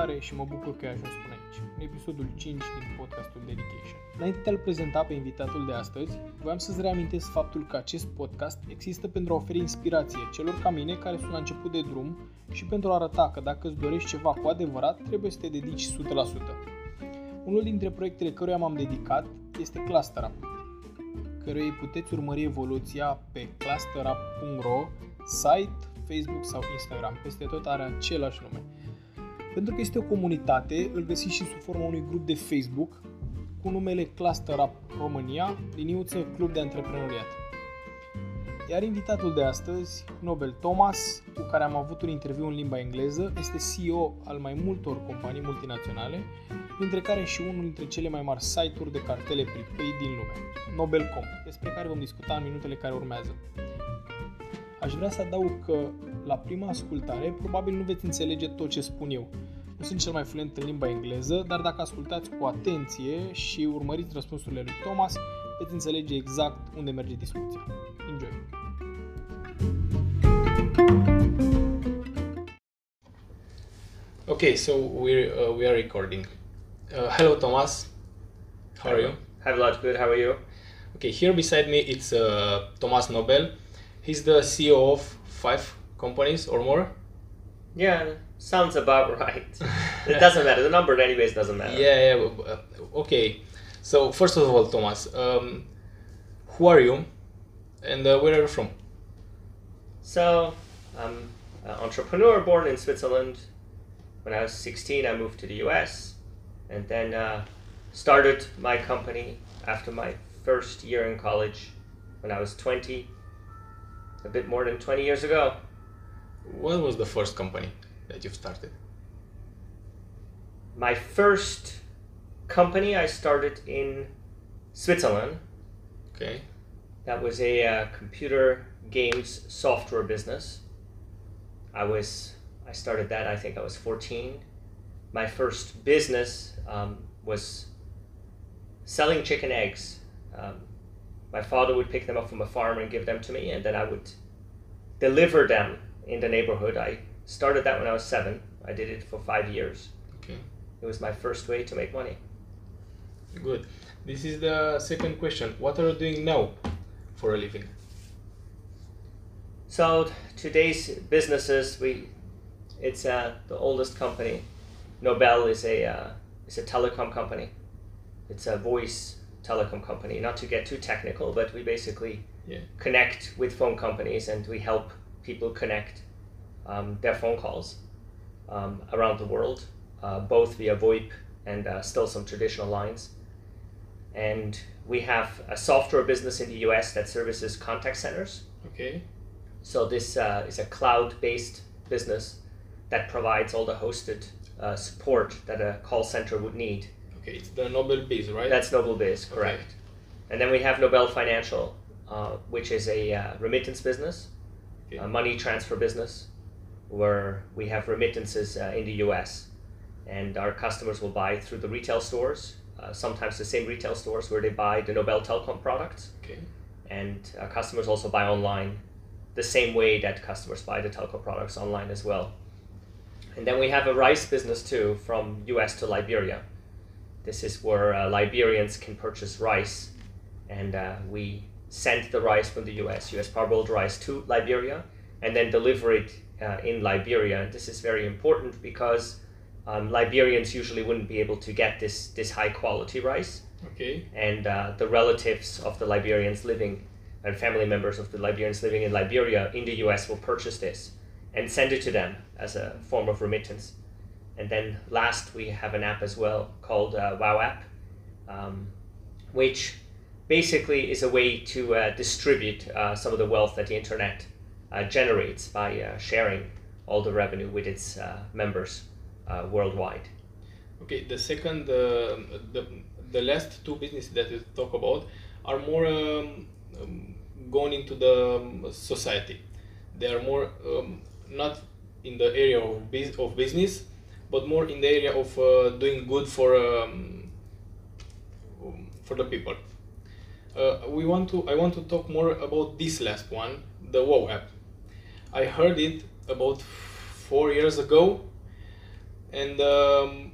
tare și mă bucur că ai ajuns până aici, în episodul 5 din podcastul Dedication. Înainte de a-l prezenta pe invitatul de astăzi, voiam să-ți reamintesc faptul că acest podcast există pentru a oferi inspirație celor ca mine care sunt la început de drum și pentru a arăta că dacă îți dorești ceva cu adevărat, trebuie să te dedici 100%. Unul dintre proiectele căruia m-am dedicat este ClusterUp, căruia îi puteți urmări evoluția pe clusterup.ro, site, Facebook sau Instagram. Peste tot are același nume. Pentru că este o comunitate, îl găsiți și sub forma unui grup de Facebook cu numele Cluster Up România, liniuță Club de Antreprenoriat. Iar invitatul de astăzi, Nobel Thomas, cu care am avut un interviu în limba engleză, este CEO al mai multor companii multinaționale, printre care și unul dintre cele mai mari site-uri de cartele prepaid din lume, Nobel.com, despre care vom discuta în minutele care urmează. Aș vrea să adaug că la prima ascultare probabil nu veți înțelege tot ce spun eu. Nu sunt cel mai fluent în limba engleză, dar dacă ascultați cu atenție și urmăriți răspunsurile lui Thomas, veți înțelege exact unde merge discuția. Enjoy! Okay, so we're uh, we are recording. Uh, hello, Thomas. How are you? Have a lot. Good. How are you? Okay, here beside me it's uh, Thomas Nobel. He's the CEO of five companies or more. Yeah, sounds about right. it doesn't matter. The number, anyways, doesn't matter. Yeah, yeah. uh, Okay. So first of all, Thomas, um, who are you, and uh, where are you from? So, I'm an entrepreneur born in Switzerland. When I was 16, I moved to the US and then uh, started my company after my first year in college when I was 20, a bit more than 20 years ago. What was the first company that you've started? My first company I started in Switzerland. Okay. That was a uh, computer games software business. I was I started that I think I was 14. My first business um, was selling chicken eggs. Um, my father would pick them up from a farm and give them to me, and then I would deliver them in the neighborhood. I started that when I was seven. I did it for five years. Okay. It was my first way to make money. Good. This is the second question. What are you doing now for a living? So today's businesses, we, it's uh, the oldest company. Nobel is a uh, is a telecom company. It's a voice telecom company. Not to get too technical, but we basically Yeah. connect with phone companies and we help people connect um, their phone calls um, around the world, uh, both via VoIP and uh, still some traditional lines. And we have a software business in the US that services contact centers. Okay. So this uh, is a cloud-based business that provides all the hosted uh, support that a call center would need. Okay. It's the Nobel Biz, right? That's Nobel Biz, correct. And then we have Nobel Financial, uh, which is a uh, remittance business, A money transfer business, where we have remittances uh, in the U.S. and our customers will buy through the retail stores, uh, sometimes the same retail stores where they buy the Nobel Telecom products, Okay. and uh, customers also buy online the same way that customers buy the telco products online as well. And then we have a rice business too from US to Liberia. This is where uh, Liberians can purchase rice, and uh, we send the rice from the US, US parboiled rice, to Liberia, and then deliver it uh, in Liberia. And this is very important because um, Liberians usually wouldn't be able to get this this high quality rice Okay. and uh, the relatives of the Liberians living and family members of the Liberians living in Liberia in the US will purchase this and send it to them as a form of remittance. And then last, we have an app as well called uh, Wow App, um, which basically is a way to uh, distribute uh, some of the wealth that the internet uh, generates by uh, sharing all the revenue with its uh, members worldwide. Okay. The second, the the last two businesses that you talk about are more um, um, going into the um, society. They are more um, not in the area of, bus- of business, but more in the area of uh, doing good for um, for the people. Uh, we want to. I want to talk more about this last one, the WoW app. I heard it about four years ago. and um,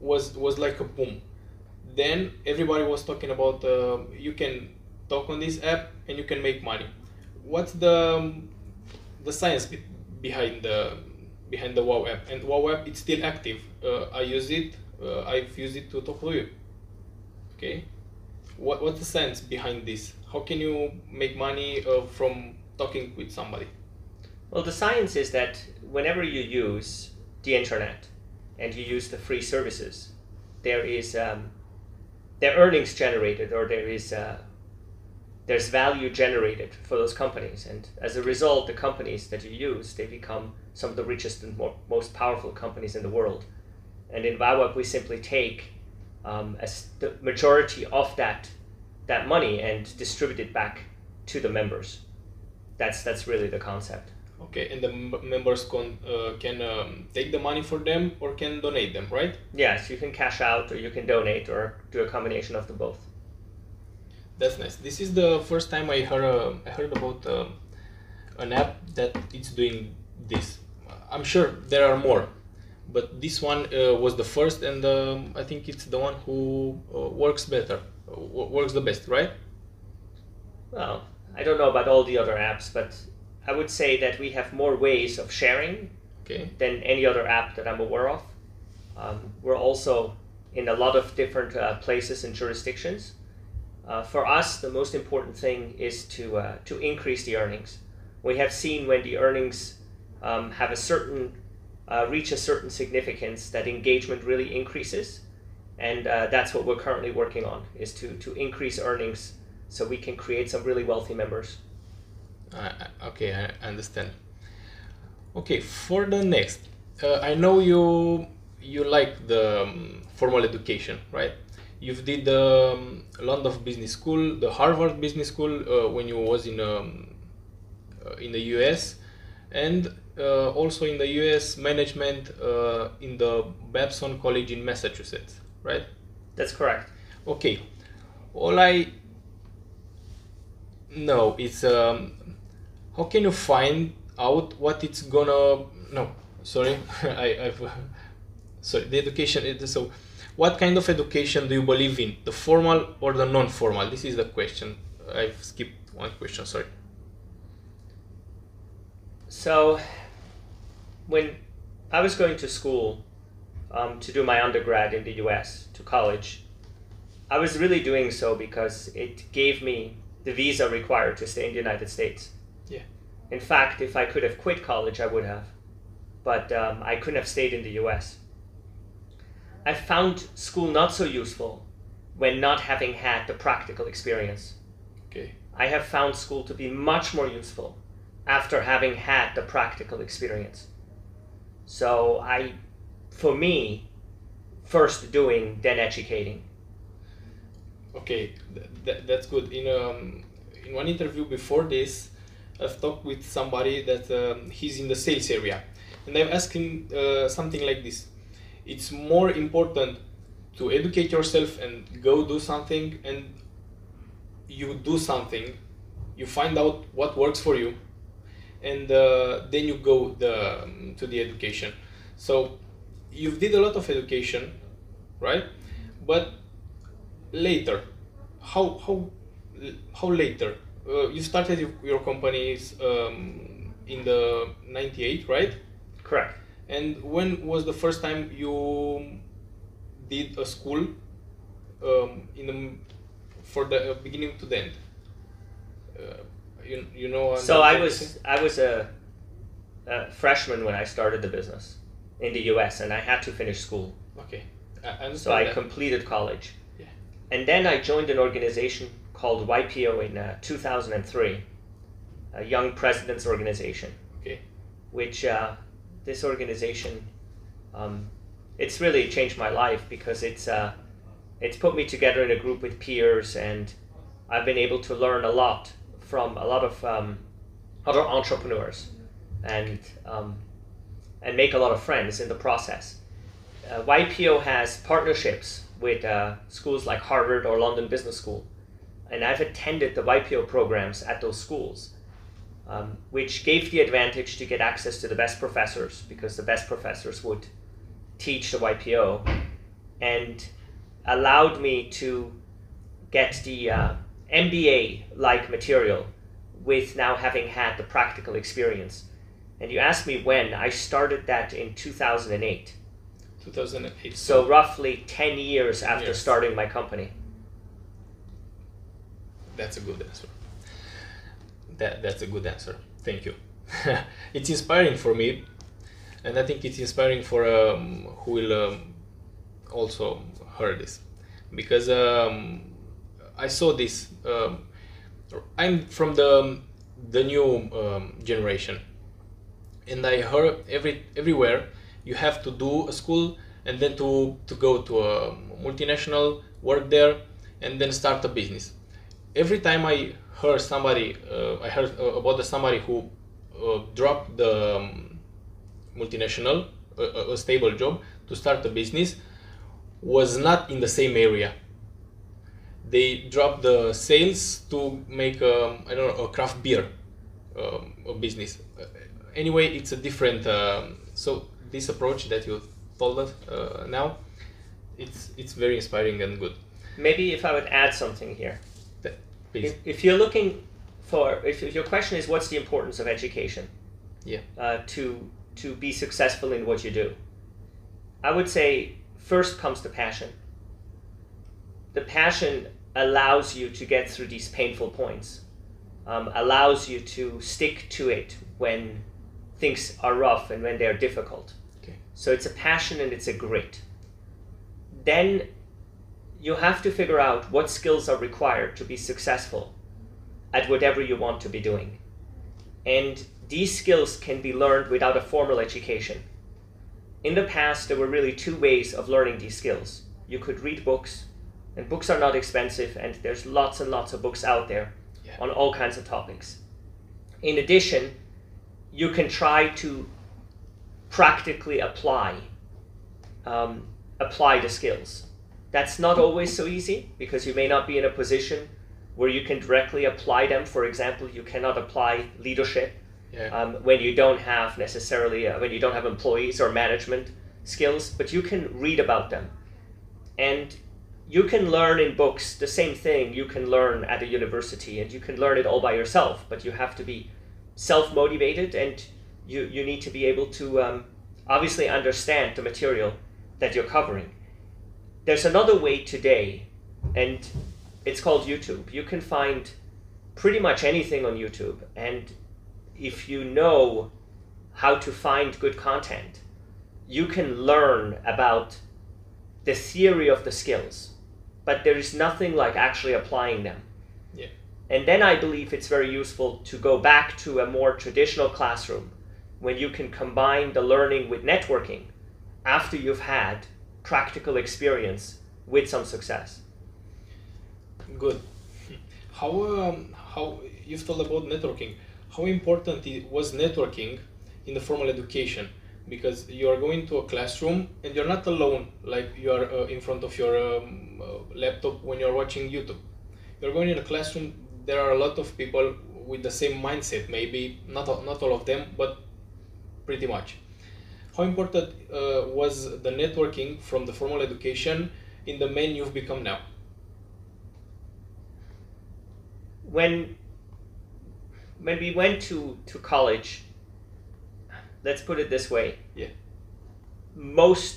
was was like a boom. Then everybody was talking about uh, you can talk on this app and you can make money. What's the um, the science be- behind the behind the Wow app? And Wow app it's still active. Uh, I use it. Uh, I've used it to talk to you. Okay, what what's the sense behind this? How can you make money uh, from talking with somebody? Well, the science is that whenever you use the internet and you use the free services, there is um, there earnings generated or there is uh, there's value generated for those companies, and as a result, the companies that you use they become some of the richest and more, most powerful companies in the world. And in WowApp, we simply take um, as the majority of that that money and distribute it back to the members. That's that's really the concept. Okay, and the m- members con- uh, can um, take the money for them or can donate them, right? Yes, you can cash out or you can donate or do a combination of the both. That's nice. This is the first time I heard uh, I heard about uh, an app that it's doing this. I'm sure there are more, but this one uh, was the first, and um, I think it's the one who uh, works better, uh, works the best, right? Well, I don't know about all the other apps, but I would say that we have more ways of sharing Okay. than any other app that I'm aware of. Um, we're also in a lot of different uh, places and jurisdictions. Uh, for us, the most important thing is to uh, to increase the earnings. We have seen when the earnings um, have a certain uh, reach a certain significance that engagement really increases, and uh, that's what we're currently working on is to to increase earnings so we can create some really wealthy members. Uh, okay, I understand. Okay, for the next, uh, I know you you like the um, formal education, right? You've did the um, London Business School, the Harvard Business School uh, when you was in um, uh, in the US, and uh, also in the US management uh, in the Babson College in Massachusetts, right? That's correct. Okay, all I know is um, how can you find out what it's gonna no sorry I, I've sorry the education is so what kind of education do you believe in? The formal or the non-formal? This is the question. I've skipped one question sorry. So, when I was going to school um, to do my undergrad in the US, to college, I was really doing so because it gave me the visa required to stay in the United States. Yeah. In fact, if I could have quit college, I would have. But um, I couldn't have stayed in the US. I found school not so useful when not having had the practical experience. okay I have found school to be much more useful after having had the practical experience. So I, for me, first doing, then educating. Okay, th- th- that's good. In um, in one interview before this, I've talked with somebody that um, he's in the sales area, and I've asked him uh, something like this: It's more important to educate yourself and go do something, and you do something, you find out what works for you, and uh, then you go the um, to the education. So you did a lot of education, right? But later how how how later uh, you started your, your companies um, in the 98 right Correct. and when was the first time you did a school um, in the for the uh, beginning to the end uh, you, you know So I was? I was a, a freshman when I started the business in the U.S. and I had to finish school. okay I So I that. completed college. Yeah. And then I joined an organization called YPO in uh, 2003, a Young Presidents Organization. okay which uh, this organization um, it's really changed my life because it's uh, it's put me together in a group with peers and I've been able to learn a lot from a lot of um, other entrepreneurs and um, and make a lot of friends in the process. Uh, YPO has partnerships with uh, schools like Harvard or London Business School, and I've attended the YPO programs at those schools um, which gave the advantage to get access to the best professors because the best professors would teach the YPO and allowed me to get the uh, MBA like material with now having had the practical experience. And you asked me when, I started that in 2008. 2008. So roughly 10 years after Yes. starting my company. That's a good answer. That that's a good answer. Thank you. it's inspiring for me, and I think it's inspiring for um, who will um, also hear this, because um, I saw this. Um, I'm from the the new um, generation, and I heard every everywhere you have to do a school and then to to go to a multinational, work there, and then start a business. Every time I heard somebody, uh, I heard uh, about the somebody who uh, dropped the um, multinational, a stable job to start a business, was not in the same area they drop the sales to make um, I don't know a craft beer um, a business. Uh, anyway, it's a different. Um, so this approach that you told us uh, now, it's it's very inspiring and good. Maybe if I would add something here. Please, If, if you're looking for, if, if your question is what's the importance of education yeah, uh, to, to be successful in what you do, I would say first comes the passion. The passion allows you to get through these painful points, um, allows you to stick to it when things are rough and when they're difficult. okay, So it's a passion and it's a grit. Then you have to figure out what skills are required to be successful at whatever you want to be doing. And these skills can be learned without a formal education. In the past, there were really two ways of learning these skills. You could read books, and books are not expensive, and there's lots and lots of books out there Yeah. on all kinds of topics. In addition, you can try to practically apply um, apply the skills. That's not always so easy because you may not be in a position where you can directly apply them. For example, you cannot apply leadership yeah, um, when you don't have necessarily uh, when you don't have employees or management skills, but you can read about them, and you can learn in books the same thing you can learn at a university, and you can learn it all by yourself. But you have to be self motivated, and you you need to be able to um, obviously understand the material that you're covering. There's another way today, and it's called YouTube. You can find pretty much anything on YouTube, and if you know how to find good content, you can learn about the theory of the skills, but there is nothing like actually applying them. Yeah. And then I believe it's very useful to go back to a more traditional classroom when you can combine the learning with networking after you've had practical experience with some success. good. How um, how you've told about networking? How important was networking in the formal education? Because you are going to a classroom and you're not alone, like you are uh, in front of your um, uh, laptop when you're watching YouTube. You're going in a classroom. There are a lot of people with the same mindset. Maybe not not all of them, but pretty much. How important uh, was the networking from the formal education in the man you've become now? when when we went to to college let's put it this way Yeah. most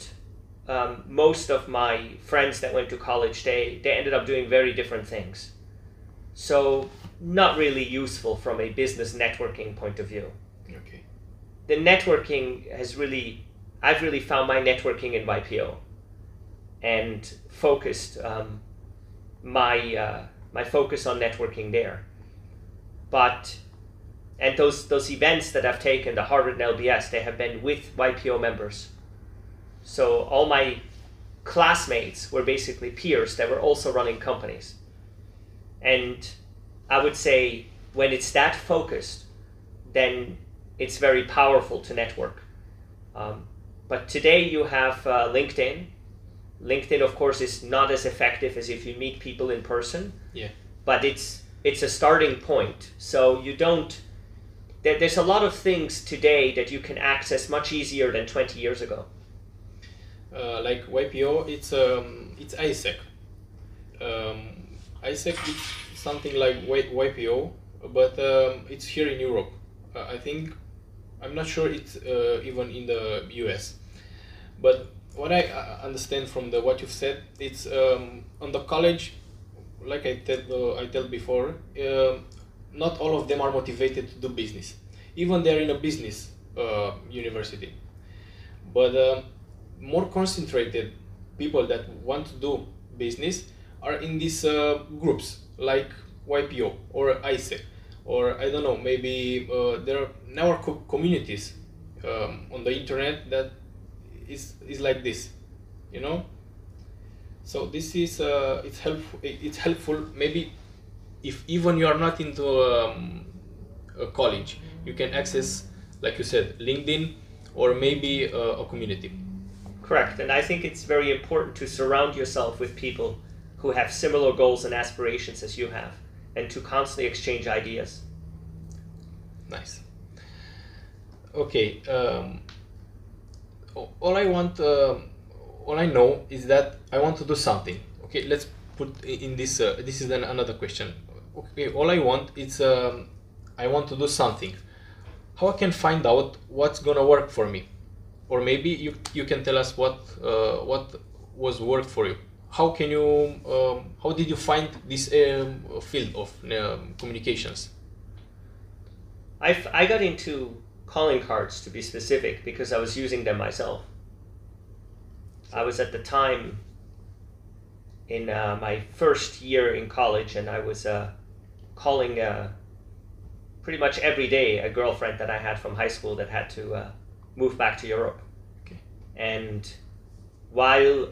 um, most of my friends that went to college they they ended up doing very different things so not really useful from a business networking point of view Okay. the networking has really I've really found my networking in YPO and focused um, my uh, my focus on networking there. But and those those events that I've taken, the Harvard and LBS, they have been with YPO members. So all my classmates were basically peers that were also running companies. And I would say when it's that focused, then it's very powerful to network. Um, but today you have uh, LinkedIn. LinkedIn, of course, is not as effective as if you meet people in person. Yeah. But it's it's a starting point. So you don't. There, there's a lot of things today that you can access much easier than 20 years ago. uh, like YPO, it's um, it's AIESEC. Um, AIESEC is something like YPO, but um, it's here in Europe. Uh, I think I'm not sure it's uh, even in the US. But what I uh, understand from the what you've said, it's um, on the college, like I tell uh, I tell before, um not all of them are motivated to do business. Even they're in a business uh, university, but um, more concentrated people that want to do business are in these uh, groups like YPO or AIESEC or I don't know maybe uh, there are network co- communities um, on the internet that is is like this, you know. So this is uh, it's helpful. It's helpful maybe if even you are not into um, a college, you can access like you said LinkedIn or maybe uh, a community. Correct. And I think it's very important to surround yourself with people who have similar goals and aspirations as you have and to constantly exchange ideas. Nice. Okay. Um, all I want, um all I know is that I want to do something. Okay, let's put in this. Uh, this is then another question. Okay, all I want is um, I want to do something. How I can find out what's gonna work for me, or maybe you you can tell us what uh, what was worked for you. How can you? Um, how did you find this um, field of um, communications? I got into calling cards to be specific because I was using them myself. I was at the time in uh, my first year in college and I was uh, calling uh, pretty much every day a girlfriend that I had from high school that had to uh, move back to Europe. Okay. And while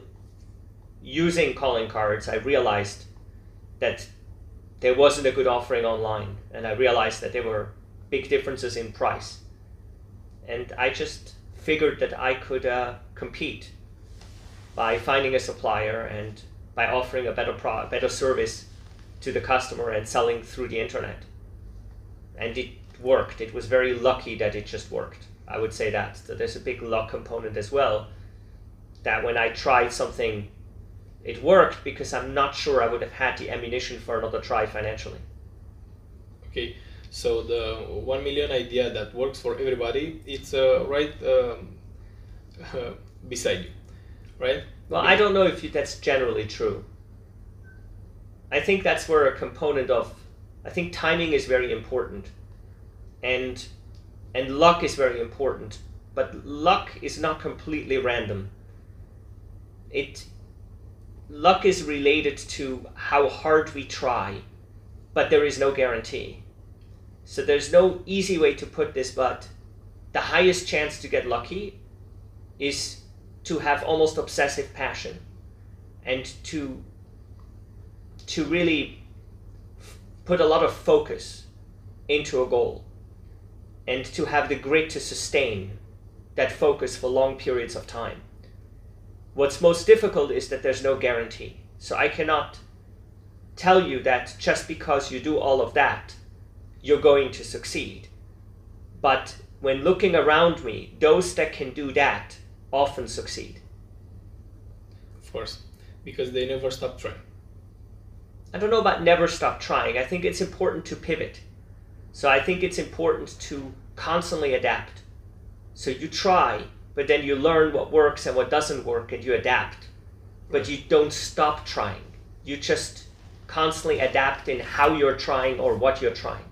using calling cards, I realized that there wasn't a good offering online and I realized that there were big differences in price. And I just figured that I could uh, compete by finding a supplier and by offering a better pro- better service to the customer and selling through the internet. And it worked. It was very lucky that it just worked. I would say that. So there's a big luck component as well. That when I tried something, it worked because I'm not sure I would have had the ammunition for another try financially. Okay, so the one million idea that works for everybody, it's uh, right um, beside you, right? Well, I don't know if that's generally true. I think that's where a component of, I think timing is very important, and and luck is very important. But luck is not completely random. It luck is related to how hard we try, but there is no guarantee. So there's no easy way to put this, but the highest chance to get lucky is to have almost obsessive passion and to to really f- put a lot of focus into a goal and to have the grit to sustain that focus for long periods of time what's most difficult is that there's no guarantee so i cannot tell you that just because you do all of that you're going to succeed but when looking around me those that can do that often succeed. Of course, because they never stop trying. I don't know about never stop trying. I think it's important to pivot. So I think it's important to constantly adapt. So you try, but then you learn what works and what doesn't work and you adapt. But you don't stop trying. You just constantly adapt in how you're trying or what you're trying.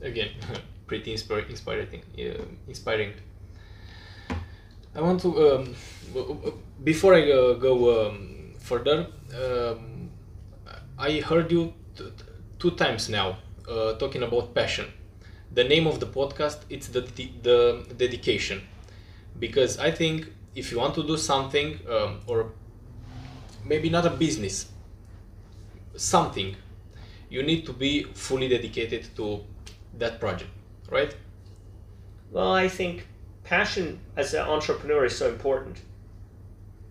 Again, pretty inspir- inspiring. Uh, inspiring. I want to um, before I uh, go um, further. Um, I heard you t- two times now uh, talking about passion. The name of the podcast it's the the, the dedication, because I think if you want to do something um, or maybe not a business, something, you need to be fully dedicated to that project, right? Well, I think passion as an entrepreneur is so important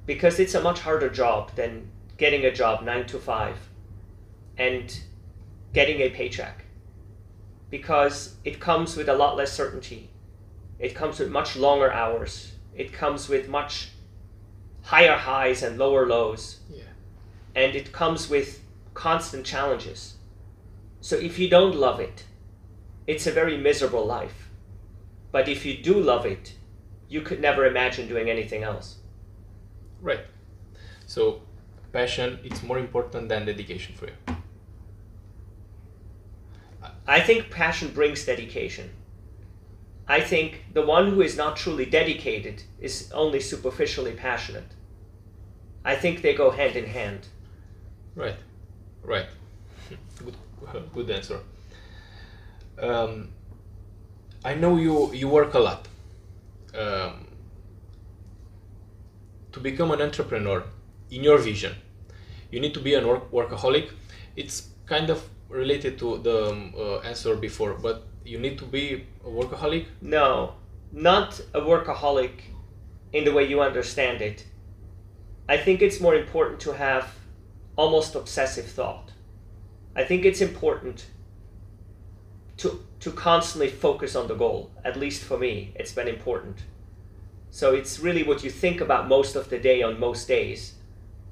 because it's a much harder job than getting a job nine to five and getting a paycheck because it comes with a lot less certainty. It comes with much longer hours. It comes with much higher highs and lower lows. Yeah. And it comes with constant challenges. So if you don't love it, it's a very miserable life. But if you do love it, you could never imagine doing anything else. Right. So passion it's more important than dedication for you. I think passion brings dedication. I think the one who is not truly dedicated is only superficially passionate. I think they go hand in hand. Right, right. good, good answer. Um, I know you you work a lot. Um, to become an entrepreneur, in your vision, you need to be a work- workaholic. It's kind of related to the um, uh, answer before, but you need to be a workaholic. No, not a workaholic in the way you understand it. I think it's more important to have almost obsessive thought. I think it's important to to constantly focus on the goal. At least for me, it's been important. So it's really what you think about most of the day on most days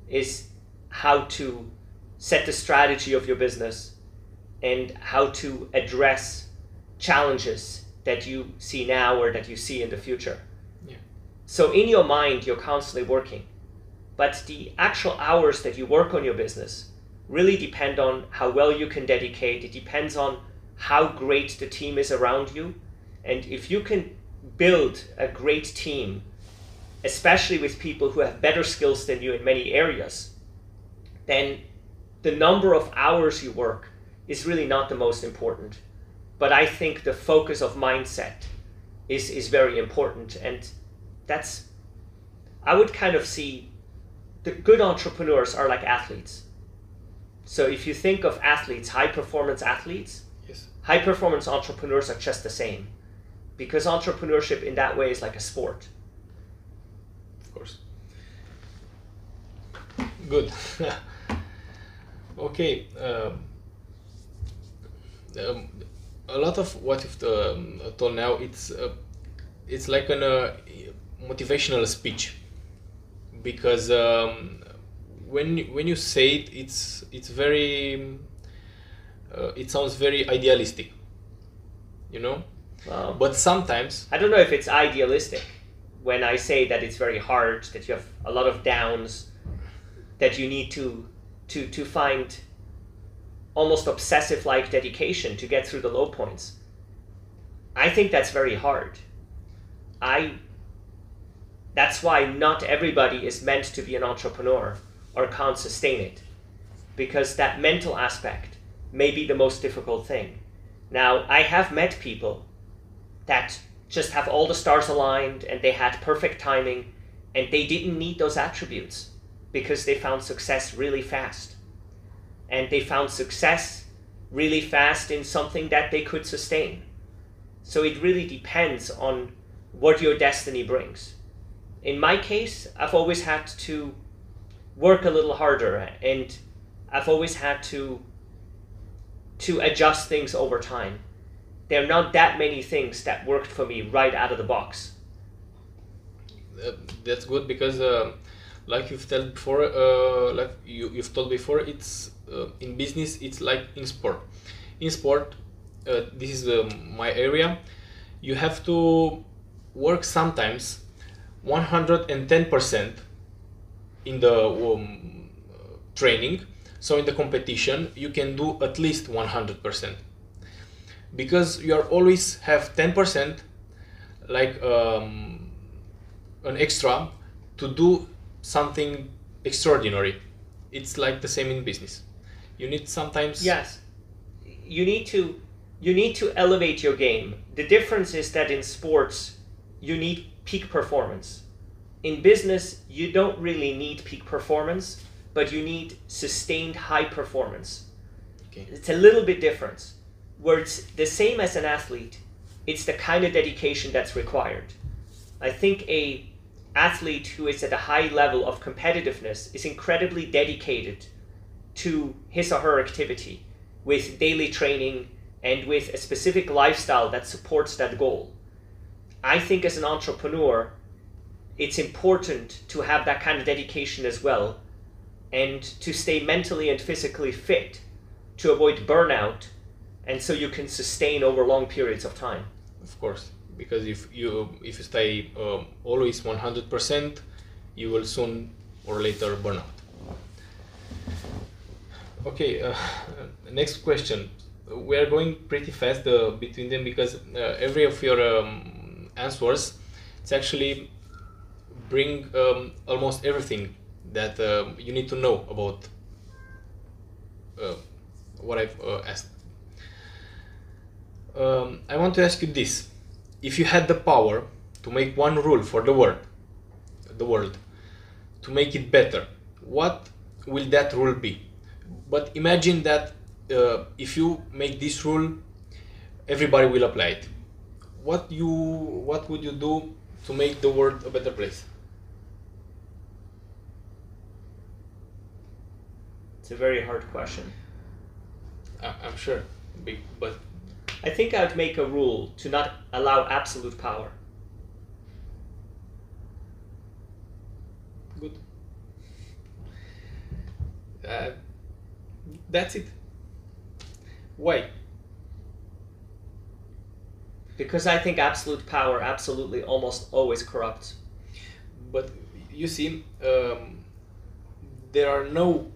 is how to set the strategy of your business and how to address challenges that you see now or that you see in the future. Yeah. So in your mind, you're constantly working, but the actual hours that you work on your business really depend on how well you can dedicate. It depends on how great the team is around you, and if you can build a great team, especially with people who have better skills than you in many areas, then the number of hours you work is really not the most important. But I think the focus of mindset is, is very important. And that's, I would kind of see the good entrepreneurs are like athletes. So if you think of athletes, high performance athletes, Yes. high performance entrepreneurs are just the same. Because entrepreneurship in that way is like a sport. Of course. Good. okay. Um, um, a lot of what you've um, told now, it's uh, it's like a uh, motivational speech, because um, when when you say it, it's it's very uh, it sounds very idealistic, you know. Wow. But sometimes I don't know if it's idealistic when I say that it's very hard, that you have a lot of downs, that you need to to to find almost obsessive like dedication to get through the low points. I think that's very hard. I that's why not everybody is meant to be an entrepreneur or can't sustain it. Because that mental aspect may be the most difficult thing. Now, I have met people that just have all the stars aligned and they had perfect timing and they didn't need those attributes because they found success really fast. And they found success really fast in something that they could sustain. So it really depends on what your destiny brings. In my case, I've always had to work a little harder and I've always had to to adjust things over time there are not that many things that worked for me right out of the box. That's good because uh, like you've told before uh, like you, you've told before it's uh, in business it's like in sport. In sport uh, this is um, my area. You have to work sometimes 110% in the um, training. So in the competition you can do at least 100% because you are always have 10% like um, an extra to do something extraordinary it's like the same in business you need sometimes Yes. You need to you need to elevate your game. The difference is that in sports you need peak performance. In business you don't really need peak performance, but you need sustained high performance. Okay. It's a little bit different. Where it's the same as an athlete, it's the kind of dedication that's required. I think a athlete who is at a high level of competitiveness is incredibly dedicated to his or her activity with daily training and with a specific lifestyle that supports that goal. I think as an entrepreneur, it's important to have that kind of dedication as well and to stay mentally and physically fit to avoid burnout and so you can sustain over long periods of time of course because if you if you stay um, always 100% you will soon or later burn out. Okay uh, next question. We are going pretty fast uh, between them because uh, every of your um, answers it's actually bring um, almost everything that uh, you need to know about uh, what I've uh, asked. Um, I want to ask you this: If you had the power to make one rule for the world, the world, to make it better, what will that rule be? But imagine that uh, if you make this rule, everybody will apply it. What you what would you do to make the world a better place? It's a very hard question. I'm sure, but I think I'd make a rule to not allow absolute power. good. Uh, that's it. Why? Because I think absolute power absolutely almost always corrupts. But you see, um, there are no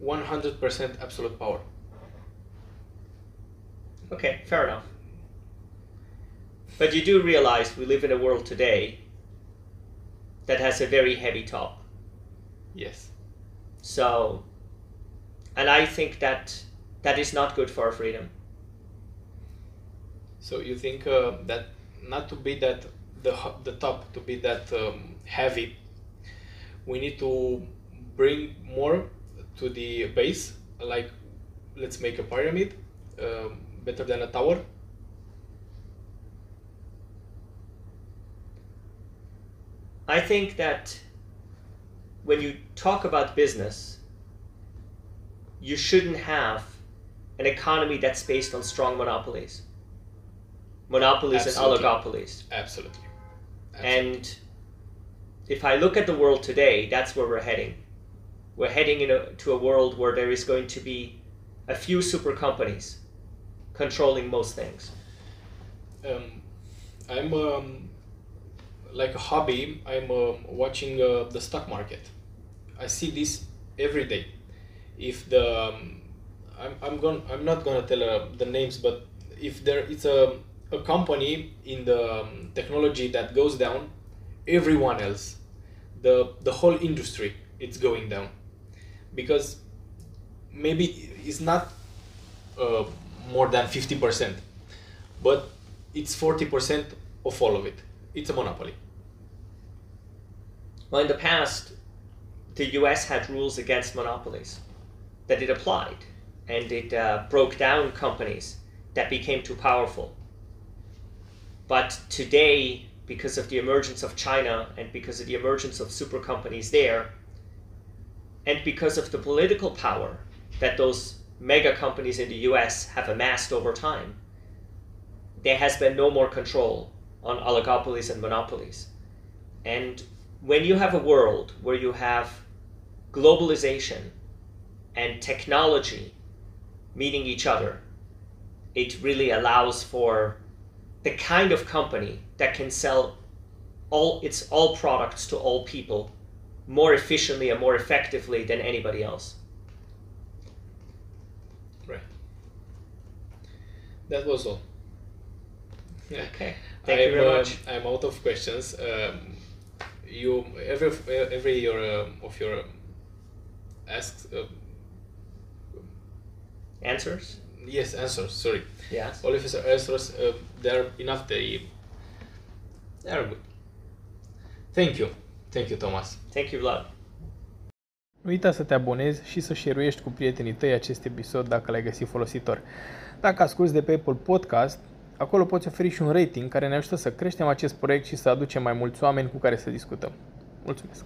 100% absolute power. Okay, fair enough. But you do realize we live in a world today that has a very heavy top. Yes. So, and I think that that is not good for our freedom. So you think uh, that not to be that the the top to be that um, heavy, we need to bring more to the base. Like, let's make a pyramid, um, better than a tower. I think that when you talk about business, you shouldn't have an economy that's based on strong monopolies. Monopolies Absolutely. and oligopolies. Absolutely. And if I look at the world today, that's where we're heading. We're heading into a world where there is going to be a few super companies controlling most things. um, I'm um, like a hobby. I'm um watching uh, the stock market. I see this every day. If the um, I'm I'm going I'm not gonna tell uh, the names, but if there it's a a company in the um, technology that goes down, everyone else, the the whole industry, it's going down, because maybe it's not uh, more than fifty percent, but it's 40% of all of it. It's a monopoly. Well, in the past, the US had rules against monopolies that it applied, and it uh, broke down companies that became too powerful. But today, because of the emergence of China and because of the emergence of super companies there, and because of the political power that those mega companies in the US have amassed over time, there has been no more control on oligopolies and monopolies. And when you have a world where you have globalization and technology meeting each other, it really allows for the kind of company that can sell all its all products to all people more efficiently and more effectively than anybody else. Right. That was all. Okay. Thank you I'm, very um, much. I'm out of questions. Um, you every every your um, of your um, asks uh, Answers? yes answers. Sorry, Yes. all of your answers uh, they're enough. They they are good. Thank you, thank you, Thomas. Thank you, Vlad. Nu uita să te abonezi și să share cu prietenii tăi acest episod dacă l-ai găsit folositor. Dacă asculti de pe Apple Podcast, acolo poți oferi și un rating care ne ajută să creștem acest proiect și să aducem mai mulți oameni cu care să discutăm. Mulțumesc!